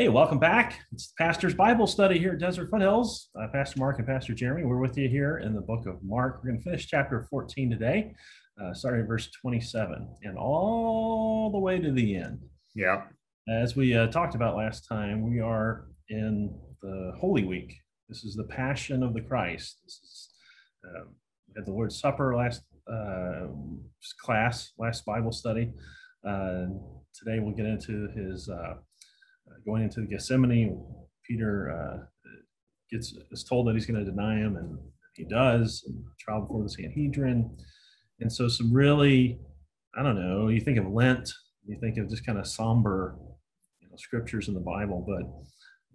Hey, welcome back. It's Pastor's Bible Study here at Desert Foothills. Uh, Pastor Mark and Pastor Jeremy, we're with you here in the book of Mark. We're going to finish chapter 14 today, uh, starting at verse 27 and all the way to the end. Yeah. As we uh, talked about last time, we are in the Holy Week. This is the Passion of the Christ. This is we had the Lord's Supper last uh, class, last Bible study. Uh, today we'll get into his uh, going into the Gethsemane. Peter uh, gets is told that he's going to deny him, and he does. And trial before the Sanhedrin, and so some really, I don't know. You think of Lent, you think of just kind of somber, you know, scriptures in the Bible, but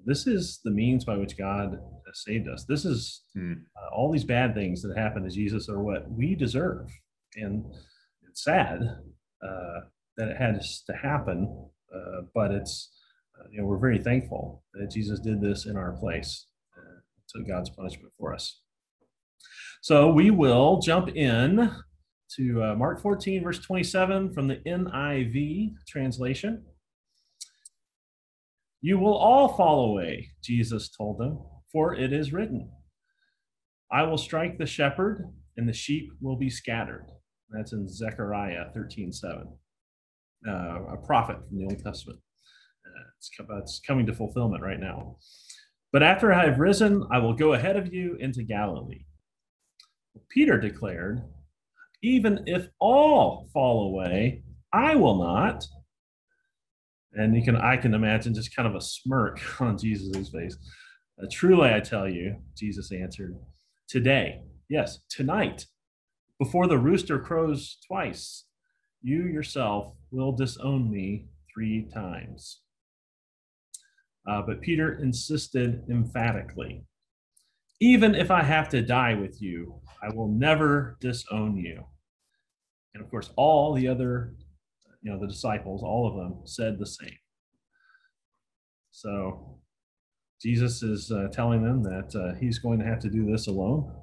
this is the means by which God has saved us. This is hmm. uh, all these bad things that happen to Jesus are what we deserve, and it's sad uh, that it had to happen, uh, but it's uh, you know we're very thankful that Jesus did this in our place, uh, took God's punishment for us. So we will jump in to uh, Mark 14, verse 27 from the NIV translation. You will all fall away, Jesus told them, for it is written, I will strike the shepherd, and the sheep will be scattered. That's in Zechariah 13 7, uh, a prophet from the Old Testament. Uh, it's, it's coming to fulfillment right now. But after I have risen, I will go ahead of you into Galilee. Peter declared, Even if all fall away, I will not. And you can I can imagine just kind of a smirk on Jesus' face. Uh, truly I tell you, Jesus answered, today, yes, tonight, before the rooster crows twice, you yourself will disown me three times. Uh, but Peter insisted emphatically, even if I have to die with you, I will never disown you. And of course, all the other you know, the disciples, all of them said the same. So Jesus is uh, telling them that uh, he's going to have to do this alone.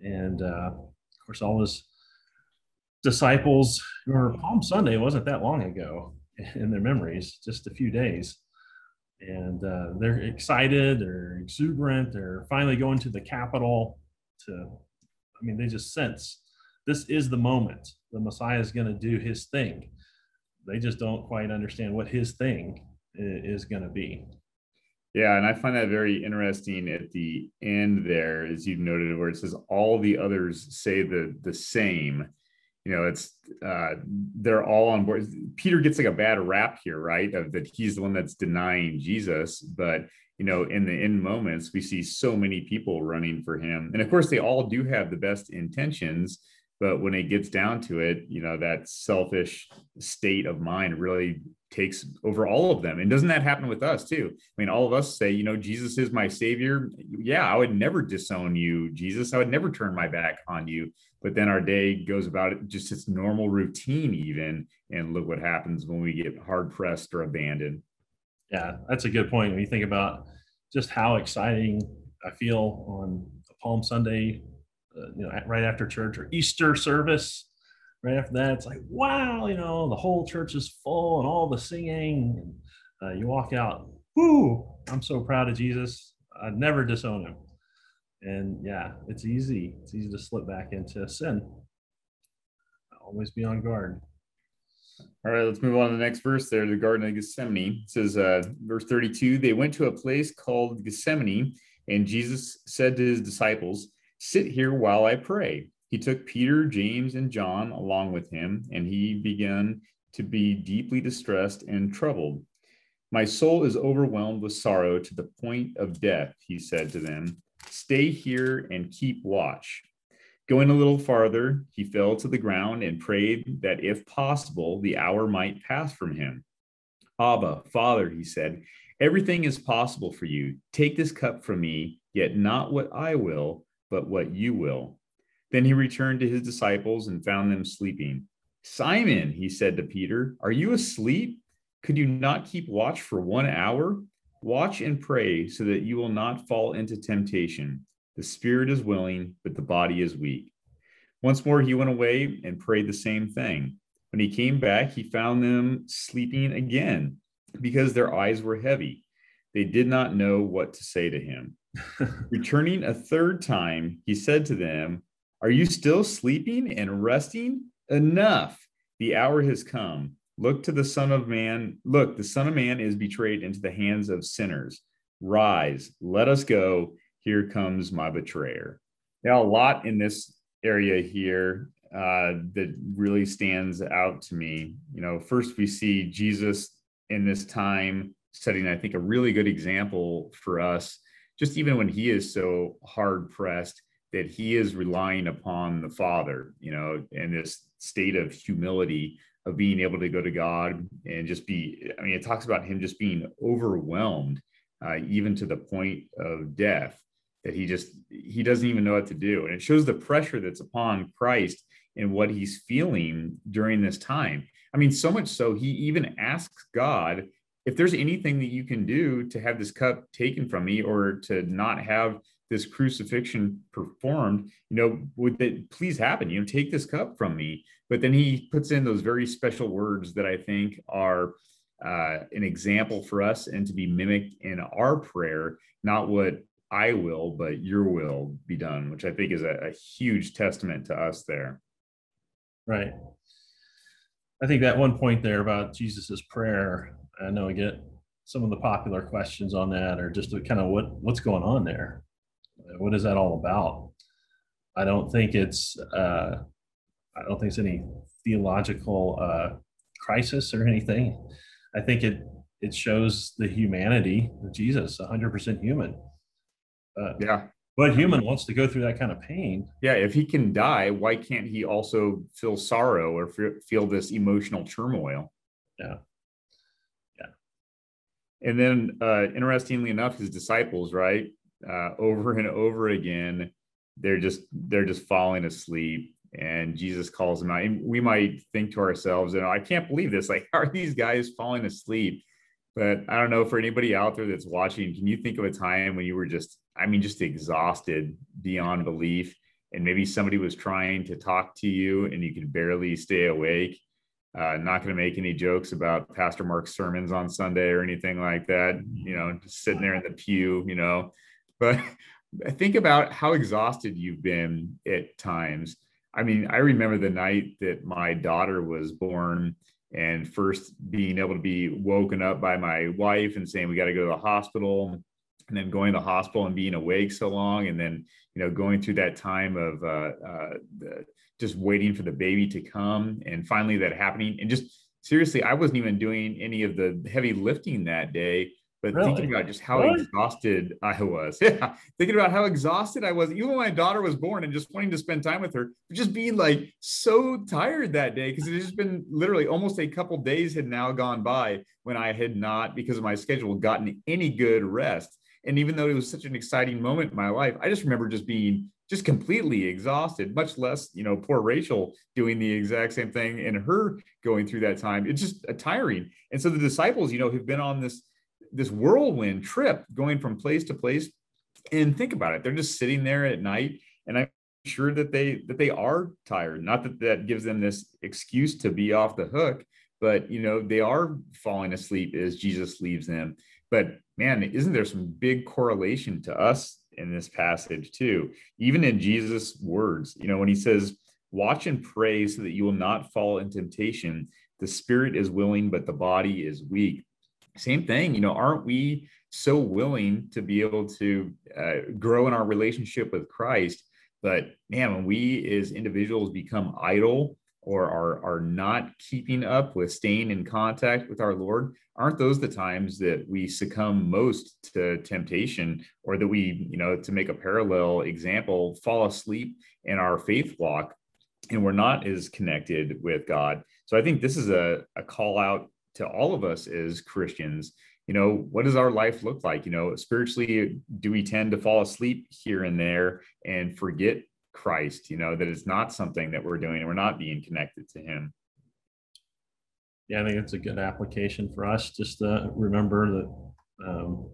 And uh, of course, all his disciples, or Palm Sunday wasn't that long ago in their memories, just a few days. And uh, they're excited, they're exuberant, they're finally going to the capital to, I mean, they just sense this is the moment the Messiah is going to do his thing they just don't quite understand what his thing is going to be. Yeah, and I find that very interesting at the end there, as you've noted, where it says all the others say the the same. You know, it's uh, they're all on board. Peter gets like a bad rap here, right? Of that he's the one that's denying Jesus, but you know, in the end moments, we see so many people running for him, and of course, they all do have the best intentions but when it gets down to it you know that selfish state of mind really takes over all of them. And doesn't that happen with us too? I mean all of us say you know jesus is my savior. Yeah i would never disown you jesus. I would never turn my back on you but then our day goes about it just its normal routine even and look what happens when we get hard pressed or abandoned yeah that's a good point when you think about just how exciting i feel on a palm sunday uh, you know, right after church or Easter service. Right after that, it's like, wow, you know, the whole church is full and all the singing. And uh, you walk out, whoo, I'm so proud of Jesus. I'd never disown him. And yeah, it's easy. It's easy to slip back into sin. Always be on guard. All right, let's move on to the next verse there, the Garden of Gethsemane. It says, uh, verse 32 They went to a place called Gethsemane, and Jesus said to his disciples, Sit here while I pray. He took Peter, James, and John along with him, and he began to be deeply distressed and troubled. My soul is overwhelmed with sorrow to the point of death, he said to them. Stay here and keep watch. Going a little farther, he fell to the ground and prayed that if possible, the hour might pass from him. Abba, Father, he said, everything is possible for you. Take this cup from me, yet not what I will, but what you will. Then he returned to his disciples and found them sleeping. Simon, he said to Peter, are you asleep? Could you not keep watch for one hour? Watch and pray so that you will not fall into temptation. The spirit is willing, but the body is weak. Once more he went away and prayed the same thing. When he came back, he found them sleeping again because their eyes were heavy. They did not know what to say to him. Returning a third time, he said to them, Are you still sleeping and resting? Enough. The hour has come. Look to the Son of Man. Look, the Son of Man is betrayed into the hands of sinners. Rise, let us go. Here comes my betrayer. Now, a lot in this area here uh, that really stands out to me. You know, first we see Jesus in this time setting, I think, a really good example for us, just even when he is so hard pressed that he is relying upon the Father, you know, in this state of humility of being able to go to God and just be, I mean, it talks about him just being overwhelmed, uh, even to the point of death, that he just, he doesn't even know what to do. And it shows the pressure that's upon Christ and what he's feeling during this time. I mean, so much so he even asks God if there's anything that you can do to have this cup taken from me or to not have this crucifixion performed, you know, would that please happen? You know, take this cup from me. But then he puts in those very special words that I think are uh, an example for us and to be mimicked in our prayer, not what I will, but your will be done, which I think is a, a huge testament to us there. Right. I think that one point there about Jesus's prayer, I know I get some of the popular questions on that, or just kind of what what's going on there. What is that all about? I don't think it's uh, I don't think it's any theological uh, crisis or anything. I think it it shows the humanity of Jesus, 100% human. Uh, yeah. But human wants to go through that kind of pain. Yeah, if he can die, why can't he also feel sorrow or feel this emotional turmoil? Yeah. Yeah. And then, uh, interestingly enough, his disciples, right, uh, over and over again, they're just they're just falling asleep, and Jesus calls them out. And we might think to ourselves, you know, I can't believe this. Like, are these guys falling asleep? But I don't know for anybody out there that's watching, can you think of a time when you were just, I mean, just exhausted beyond belief? And maybe somebody was trying to talk to you and you could barely stay awake. Uh, not going to make any jokes about Pastor Mark's sermons on Sunday or anything like that. You know, just sitting there in the pew, you know. But think about how exhausted you've been at times. I mean, I remember the night that my daughter was born and first being able to be woken up by my wife and saying we got to go to the hospital and then going to the hospital and being awake so long and then you know going through that time of uh, uh, just waiting for the baby to come and finally that happening and just seriously i wasn't even doing any of the heavy lifting that day but really? thinking about just how really? exhausted I was, yeah, thinking about how exhausted I was, even when my daughter was born, and just wanting to spend time with her, just being like so tired that day because it has just been literally almost a couple days had now gone by when I had not, because of my schedule, gotten any good rest. And even though it was such an exciting moment in my life, I just remember just being just completely exhausted, much less, you know, poor Rachel doing the exact same thing and her going through that time. It's just a tiring. And so the disciples, you know, have been on this this whirlwind trip going from place to place. And think about it they're just sitting there at night and i'm sure that they that they are tired. Not that that gives them this excuse to be off the hook but you know they are falling asleep as jesus leaves them. But man isn't there some big correlation to us in this passage too? Even in jesus words you know when he says watch and pray so that you will not fall in temptation. The spirit is willing but the body is weak same thing you know aren't we so willing to be able to uh, grow in our relationship with christ but man when we as individuals become idle or are, are not keeping up with staying in contact with our lord aren't those the times that we succumb most to temptation or that we you know to make a parallel example fall asleep in our faith walk and we're not as connected with god? So i think this is a, a call out to all of us as Christians, you know, what does our life look like? You know, spiritually, do we tend to fall asleep here and there and forget Christ? You know, that it's not something that we're doing and we're not being connected to Him. Yeah, I think it's a good application for us just to remember that. Um,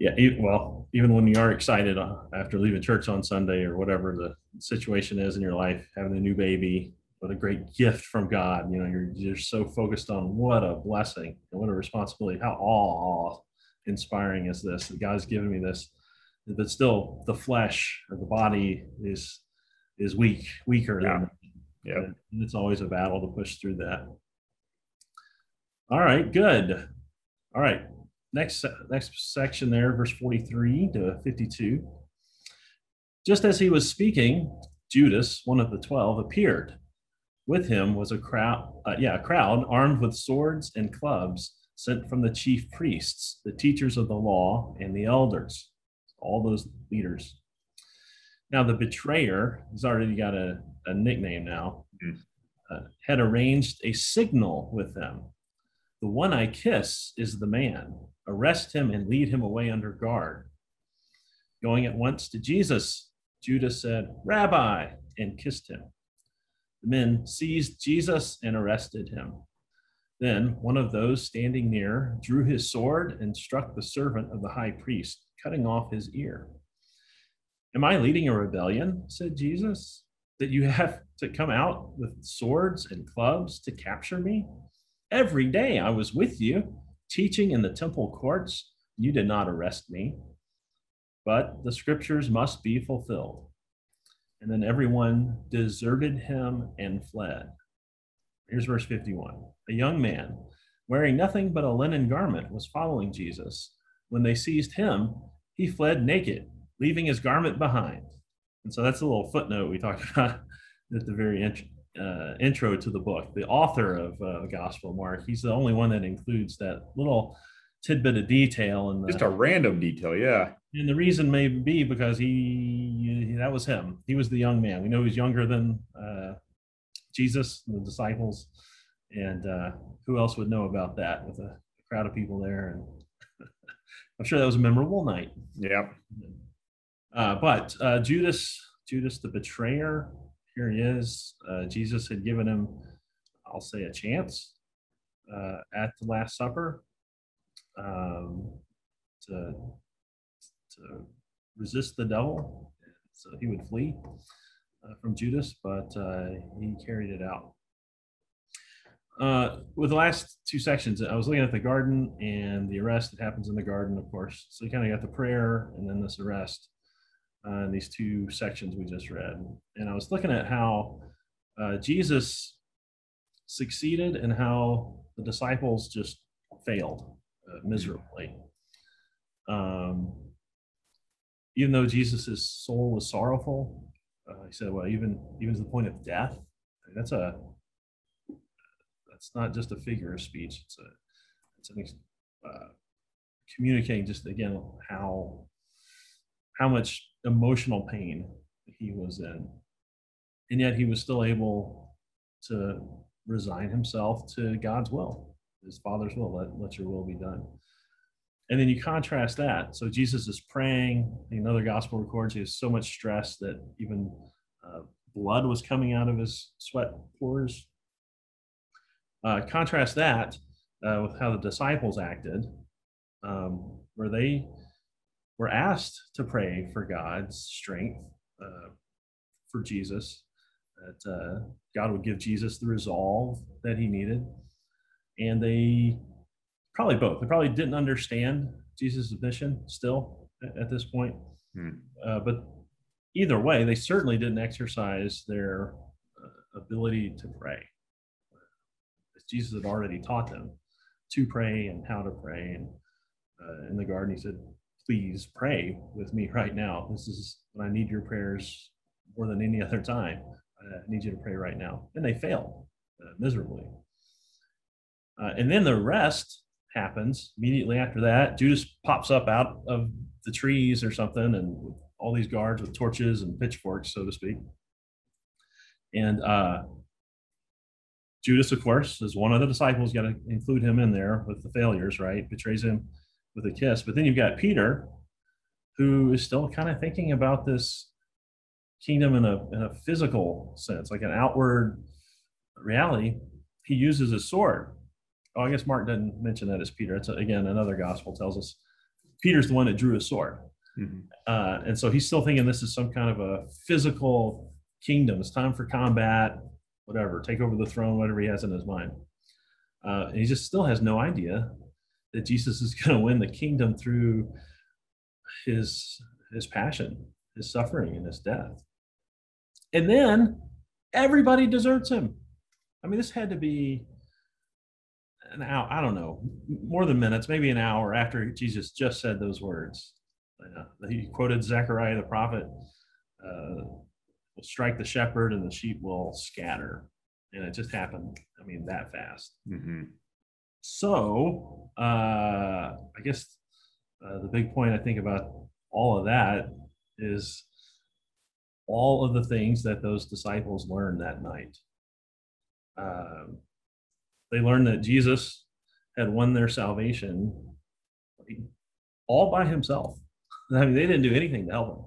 yeah, well, even when you are excited uh, after leaving church on Sunday or whatever the situation is in your life, having a new baby, but a great gift from God. You know, you're you're so focused on what a blessing and what a responsibility. How awe inspiring is this? That God's given me this, but still the flesh or the body is is weak, weaker Yeah. than Yeah. and it's always a battle to push through that. All right, good. All right, next next section there, verse 43 to 52. Just as he was speaking, Judas, one of the twelve, appeared. With him was a crowd, uh, yeah, a crowd armed with swords and clubs, sent from the chief priests, the teachers of the law, and the elders, all those leaders. Now the betrayer has already got a, a nickname now. Mhm. Uh, had arranged a signal with them. The one I kiss is the man. Arrest him and lead him away under guard. Going at once to Jesus, Judas said, Rabbi, and kissed him. The men seized Jesus and arrested him. Then one of those standing near drew his sword and struck the servant of the high priest, cutting off his ear. Am I leading a rebellion? said Jesus, that you have to come out with swords and clubs to capture me? Every day I was with you, teaching in the temple courts. You did not arrest me. But the scriptures must be fulfilled. And then everyone deserted him and fled. Here's verse 51. A young man, wearing nothing but a linen garment, was following Jesus. When they seized him, he fled naked, leaving his garment behind. And so that's a little footnote we talked about at the very int- uh, intro to the book. The author of uh, the Gospel of Mark, he's the only one that includes that little tidbit of detail. And Just a random detail. Yeah. and the reason may be because he that was him. He was the young man. We know he was younger than uh, Jesus, and the disciples, and uh, who else would know about that with a crowd of people there? And I'm sure that was a memorable night. Yeah. Uh, but uh, Judas, Judas the betrayer, here he is. Uh, Jesus had given him, I'll say, a chance uh, at the Last Supper um, to to resist the devil, so he would flee uh, from Judas, but uh, he carried it out. Uh, with the last two sections, I was looking at the garden and the arrest that happens in the garden, of course. So you kind of got the prayer and then this arrest uh, these two sections we just read. And I was looking at how uh, Jesus succeeded and how the disciples just failed uh, miserably. Um, even though Jesus' soul was sorrowful, uh, he said, "Well, even even to the point of death." That's a that's not just a figure of speech. It's a it's an uh, communicating just again how how much emotional pain he was in, and yet he was still able to resign himself to God's will, His Father's will. Let let Your will be done. And then you contrast that. So Jesus is praying. Another gospel records he has so much stress that even uh, blood was coming out of his sweat pores. Uh, contrast that uh, with how the disciples acted, um, where they were asked to pray for God's strength uh, for Jesus, that uh, God would give Jesus the resolve that he needed. And they probably both. They probably didn't understand Jesus' mission still at, this point. Hmm. Uh, but either way, they certainly didn't exercise their uh, ability to pray. Jesus had already taught them to pray and how to pray. And uh, in the garden, he said, Please pray with me right now. This is when I need your prayers more than any other time. I need you to pray right now. And they failed uh, miserably. Uh, and then the rest happens immediately after that. Judas pops up out of the trees or something, and all these guards with torches and pitchforks, so to speak. And uh, Judas, of course, is one of the disciples. Got to include him in there with the failures, right? Betrays him with a kiss. But then you've got Peter, who is still kind of thinking about this kingdom in a in a physical sense, like an outward reality. He uses a sword oh, I guess Mark didn't mention that as Peter. It's again another gospel tells us Peter's the one that drew a sword, Mhm. uh, and so he's still thinking this is some kind of a physical kingdom. It's time for combat. whatever, take over the throne, whatever he has in his mind. Uh, and he just still has no idea that Jesus is going to win the kingdom through his his passion, his suffering, and his death. And then everybody deserts him. I mean, this had to be an hour, I don't know, more than minutes, maybe an hour after Jesus just said those words. Uh, he quoted Zechariah the prophet uh, will strike the shepherd and the sheep will scatter. And it just happened, I mean, that fast. Mm-hmm. So, uh, I guess uh, the big point I think about all of that is all of the things that those disciples learned that night. Um, they learned that Jesus had won their salvation all by himself. I mean, they didn't do anything to help him.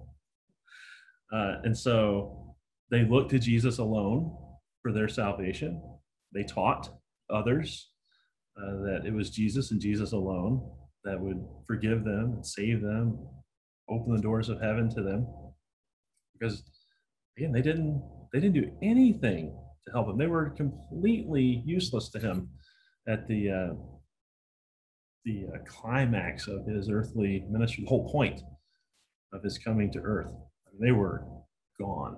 Uh, and so they looked to Jesus alone for their salvation. They taught others uh, that it was Jesus and Jesus alone that would forgive them and save them, open the doors of heaven to them. Because again, they didn't they didn't do anything to help him. They were completely useless to him at the uh, the uh, climax of his earthly ministry, the whole point of his coming to earth. I mean, they were gone.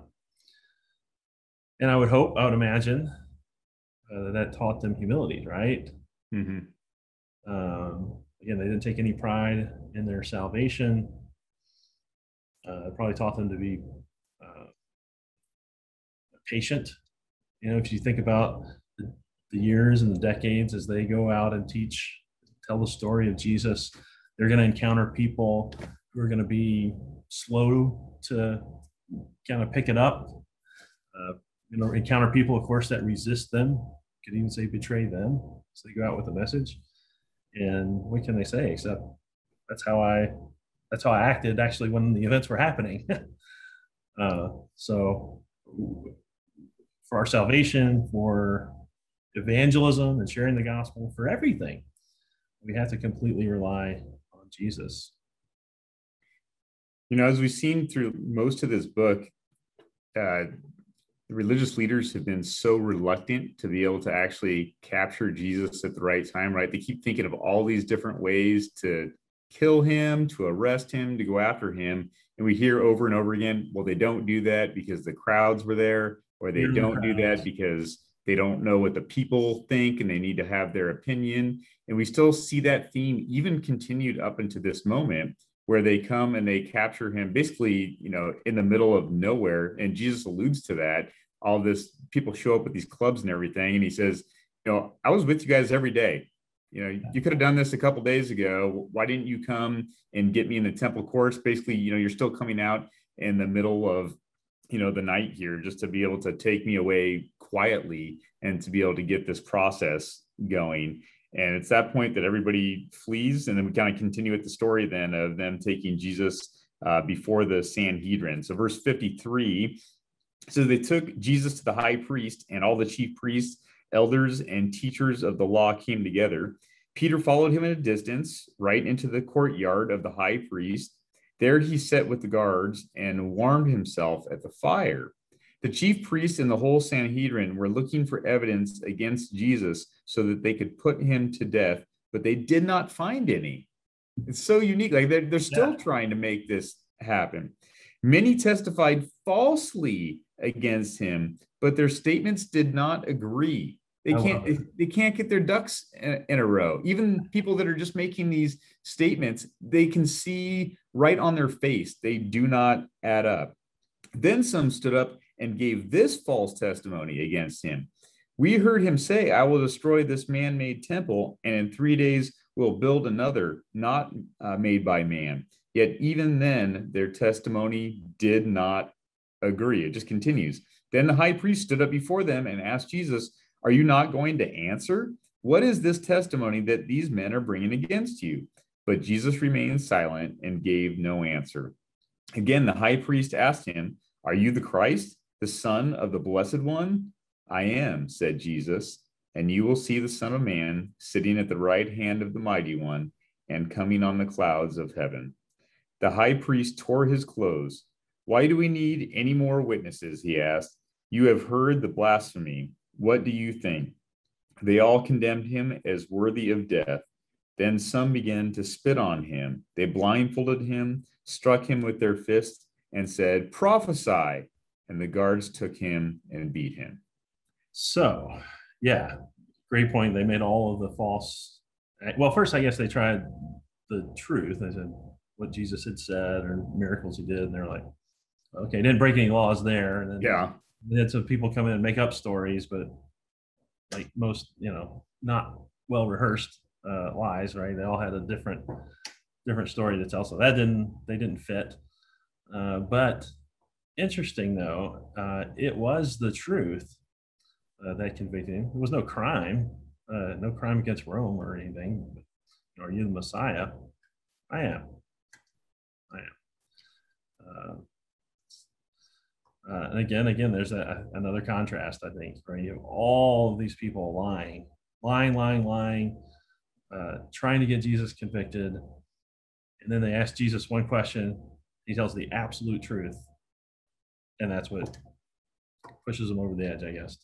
And I would hope, I would imagine uh, that taught them humility, right? Mm-hmm. Um, again, they didn't take any pride in their salvation. Uh, it probably taught them to be uh, patient. You know, if you think about the, years and the decades as they go out and teach, tell the story of Jesus, they're going to encounter people who are going to be slow to kind of pick it up. Uh, you know, encounter people, of course, that resist them. Could even say betray them. So they go out with a message. And what can they say except that's how I that's how I acted actually when the events were happening. uh, so for our salvation, for evangelism and sharing the gospel, for everything, we have to completely rely on Jesus. You know, as we've seen through most of this book, uh, the religious leaders have been so reluctant to be able to actually capture Jesus at the right time, right? They keep thinking of all these different ways to kill him, to arrest him, to go after him. And we hear over and over again, well, they don't do that because the crowds were there, or they don't do that mm-hmm. because they don't know what the people think and they need to have their opinion. And we still see that theme even continued up into this moment where they come and they capture him basically, you know, in the middle of nowhere. And Jesus alludes to that. All this people show up with these clubs and everything. And he says, you know, I was with you guys every day. You know, you could have done this a couple days ago. Why didn't you come and get me in the temple courts? Basically, you know, you're still coming out in the middle of, you know, the night here just to be able to take me away quietly and to be able to get this process going. And it's that point that everybody flees. And then we kind of continue with the story then of them taking Jesus uh, before the Sanhedrin. So, verse 53 so they took Jesus to the high priest, and all the chief priests, elders, and teachers of the law came together. Peter followed him at a distance, right into the courtyard of the high priest. There he sat with the guards and warmed himself at the fire. The chief priests and the whole Sanhedrin were looking for evidence against Jesus so that they could put him to death, but they did not find any. It's so unique. Like they're, they're still yeah. trying to make this happen. Many testified falsely against him, but their statements did not agree. They can't they can't get their ducks in, in a row. Even people that are just making these statements, they can see right on their face they do not add up. Then some stood up and gave this false testimony against him. We heard him say, I will destroy this man made temple, and in three days will build another, not uh, made by man. Yet even then, their testimony did not agree. It just continues. Then the high priest stood up before them and asked Jesus, Are you not going to answer? What is this testimony that these men are bringing against you? But Jesus remained silent and gave no answer. Again, the high priest asked him, Are you the Christ? the Son of the Blessed One? I am, said Jesus, and you will see the Son of Man sitting at the right hand of the Mighty One and coming on the clouds of heaven. The high priest tore his clothes. Why do we need any more witnesses? He asked. You have heard the blasphemy. What do you think? They all condemned him as worthy of death. Then some began to spit on him. They blindfolded him, struck him with their fists, and said, Prophesy. And the guards took him and beat him. So, yeah, great point. They made all of the false. Well, first, I guess they tried the truth. They said what Jesus had said or miracles he did. And they're like, okay, didn't break any laws there. And then Yeah. Had some people come in and make up stories, but like most, you know, not well rehearsed uh, lies, right? They all had a different different story to tell. So that didn't they didn't fit. Uh, but interesting though, uh, it was the truth uh, that convicted him. It was no crime, uh, no crime against Rome or anything. Are you the Messiah? I am. I am. Uh, and again, again, there's a, another contrast, I think, right? You have all these people lying, lying, lying, lying, uh, trying to get Jesus convicted. And then they ask Jesus one question. He tells the absolute truth. And that's what pushes them over the edge, I guess.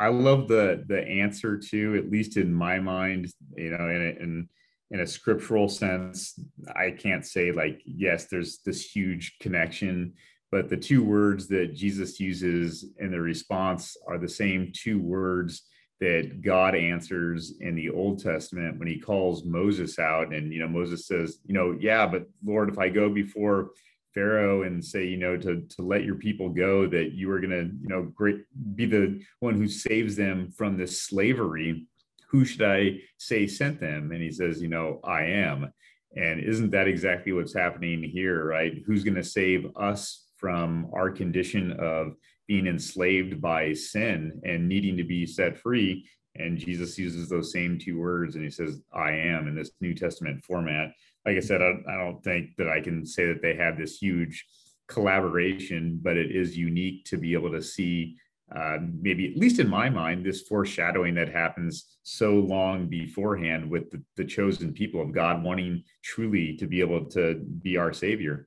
I love the the answer too, at least in my mind, you know, in in in a scriptural sense, I can't say like yes, there's this huge connection, but the two words that Jesus uses in the response are the same two words that God answers in the Old Testament when he calls Moses out and you know Moses says, you know, yeah, but Lord, if I go before Pharaoh and say, you know, to to let your people go, that you are going to, you know, great be the one who saves them from this slavery. Who should I say sent them? And he says, you know, I am. And isn't that exactly what's happening here, right? Who's going to save us from our condition of being enslaved by sin and needing to be set free? And Jesus uses those same two words and he says, I am in this New Testament format like I said, I, I don't think that I can say that they have this huge collaboration, but it is unique to be able to see uh, maybe at least in my mind this foreshadowing that happens so long beforehand with the, the, chosen people of god wanting truly to be able to be our savior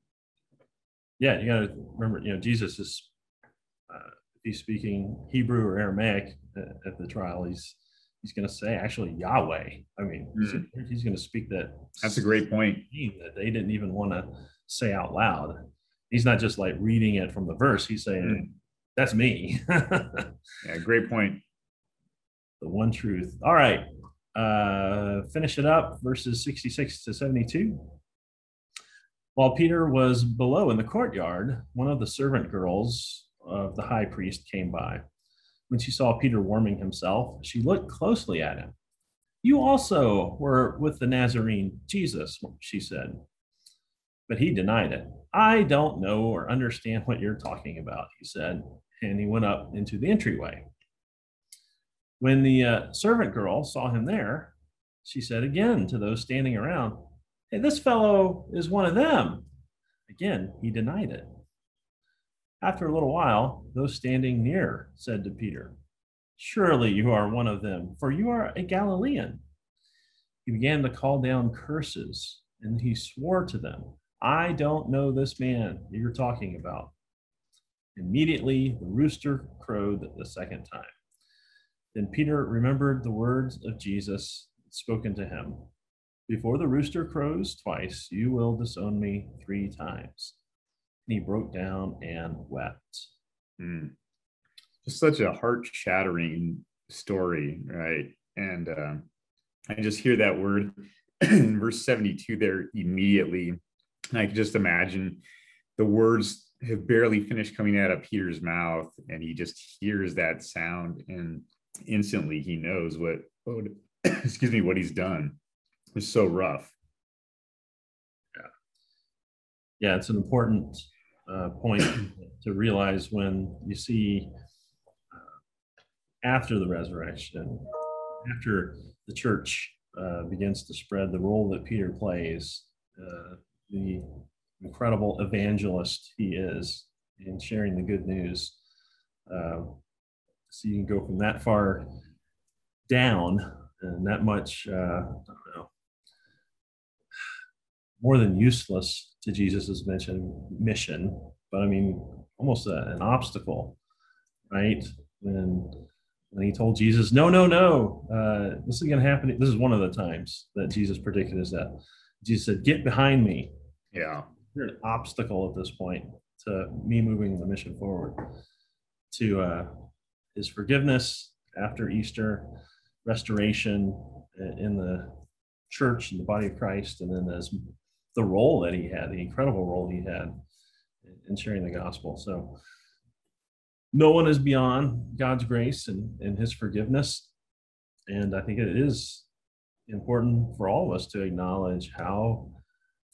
yeah you got to remember you know jesus is uh, he's speaking hebrew or aramaic at, at the trial he's he's going to say actually Yahweh. I mean, mm. he's going to speak that. That's a great point. That they didn't even want to say out loud. He's not just like reading it from the verse. He's saying, mm. "That's me." yeah, great point. The one truth. All right, uh, finish it up. Verses sixty-six to seventy-two. While Peter was below in the courtyard, one of the servant girls of the high priest came by when she saw Peter warming himself, she looked closely at him. You also were with the Nazarene Jesus, she said. But he denied it. I don't know or understand what you're talking about, he said, and he went up into the entryway. When the uh, servant girl saw him there, she said again to those standing around, Hey, this fellow is one of them. Again, he denied it. After a little while, those standing near said to Peter, Surely you are one of them, for you are a Galilean. He began to call down curses, and he swore to them, I don't know this man you're talking about. Immediately the rooster crowed the second time. Then Peter remembered the words of Jesus spoken to him Before the rooster crows twice, you will disown me three times he broke down and wept. Mm. Just such a heart shattering story, right? And uh, I just hear that word in verse 72 there immediately. And I can just imagine the words have barely finished coming out of Peter's mouth, and he just hears that sound, and instantly he knows what, what excuse me, what he's done. It's so rough. Yeah. Yeah, it's an important uh, point to realize when you see uh, after the resurrection, after the church uh, begins to spread, the role that Peter plays, uh, the incredible evangelist he is in sharing the good news. Uh, so you can go from that far down and that much, uh, I don't know, more than useless to Jesus's mission, mission, but I mean almost a, an obstacle. right? When when he told Jesus, "No, no, no, uh, this is going to happen." This is one of the times that Jesus predicted his death. Jesus said, "Get behind me." Yeah, you're an obstacle at this point to me moving the mission forward. To uh, his forgiveness after Easter, restoration in the church and the body of Christ, and then as the role that he had, the incredible role he had in sharing the gospel. So no one is beyond God's grace and, and his forgiveness. And I think it is important for all of us to acknowledge how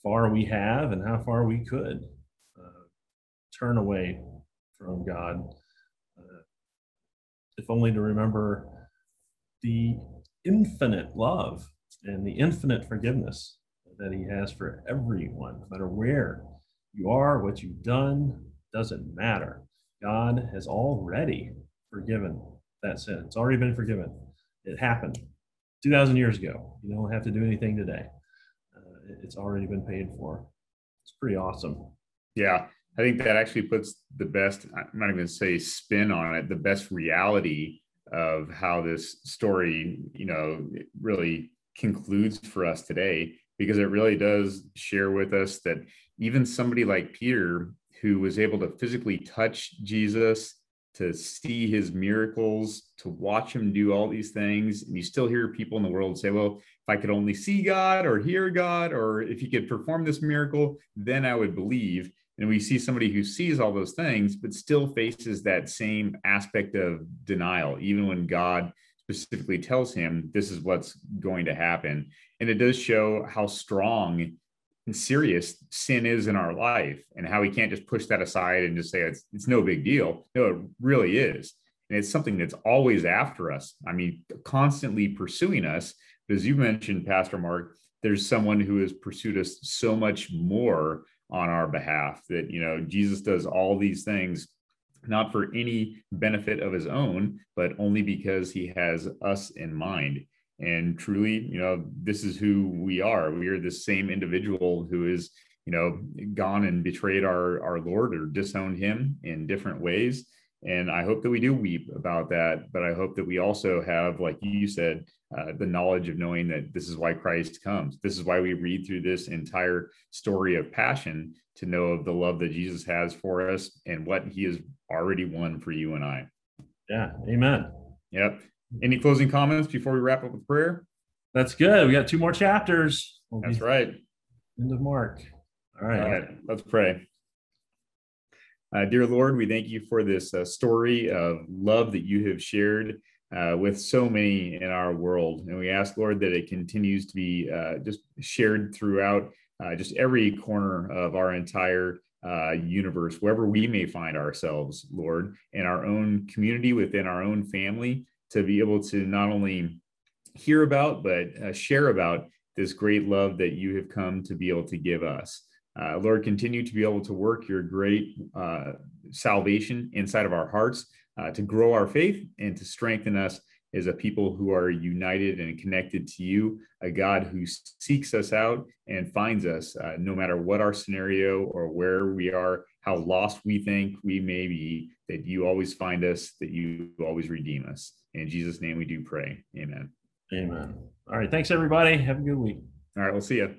far we have and how far we could uh, turn away from God, uh, if only to remember the infinite love and the infinite forgiveness that He has for everyone, no matter where you are, what you've done, doesn't matter. God has already forgiven that sin. It's already been forgiven. It happened 2,000 years ago. You don't have to do anything today. Uh, it's already been paid for. It's pretty awesome. Yeah. I think that actually puts the best, I'm not even say spin on it, the best reality of how this story, you know, really concludes for us today, because it really does share with us that even somebody like Peter, who was able to physically touch Jesus, to see his miracles, to watch him do all these things. And you still hear people in the world say, well, if I could only see God or hear God, or if he could perform this miracle, then I would believe. And we see somebody who sees all those things, but still faces that same aspect of denial, even when God specifically tells him this is what's going to happen. And it does show how strong and serious sin is in our life and how we can't just push that aside and just say it's, it's no big deal. No, it really is. And it's something that's always after us. I mean, constantly pursuing us. But as you mentioned, Pastor Mark, there's someone who has pursued us so much more on our behalf that, you know, Jesus does all these things not for any benefit of his own, but only because he has us in mind. And truly, you know, this is who we are. We are the same individual who is, you know, gone and betrayed our our Lord or disowned him in different ways. And I hope that we do weep about that. But I hope that we also have, like you said, uh, the knowledge of knowing that this is why Christ comes. This is why we read through this entire story of passion to know of the love that Jesus has for us and what he has already won for you and I. Yeah. Amen. Yep. Any closing comments before we wrap up with prayer? That's good. We got two more chapters. We'll That's right. End of Mark. All right. All right. Let's pray. Uh, dear Lord, we thank you for this uh, story of love that you have shared uh, with so many in our world. And we ask, Lord, that it continues to be uh, just shared throughout uh, just every corner of our entire uh, universe, wherever we may find ourselves, Lord, in our own community, within our own family, to be able to not only hear about, but uh, share about this great love that you have come to be able to give us. Uh, Lord, continue to be able to work your great uh, salvation inside of our hearts uh, to grow our faith and to strengthen us is a people who are united and connected to you, a God who seeks us out and finds us uh, no matter what our scenario or where we are, how lost we think we may be, that you always find us, that you always redeem us. In Jesus' name we do pray. Amen. Amen. All right. Thanks, everybody. Have a good week. All right. We'll see you.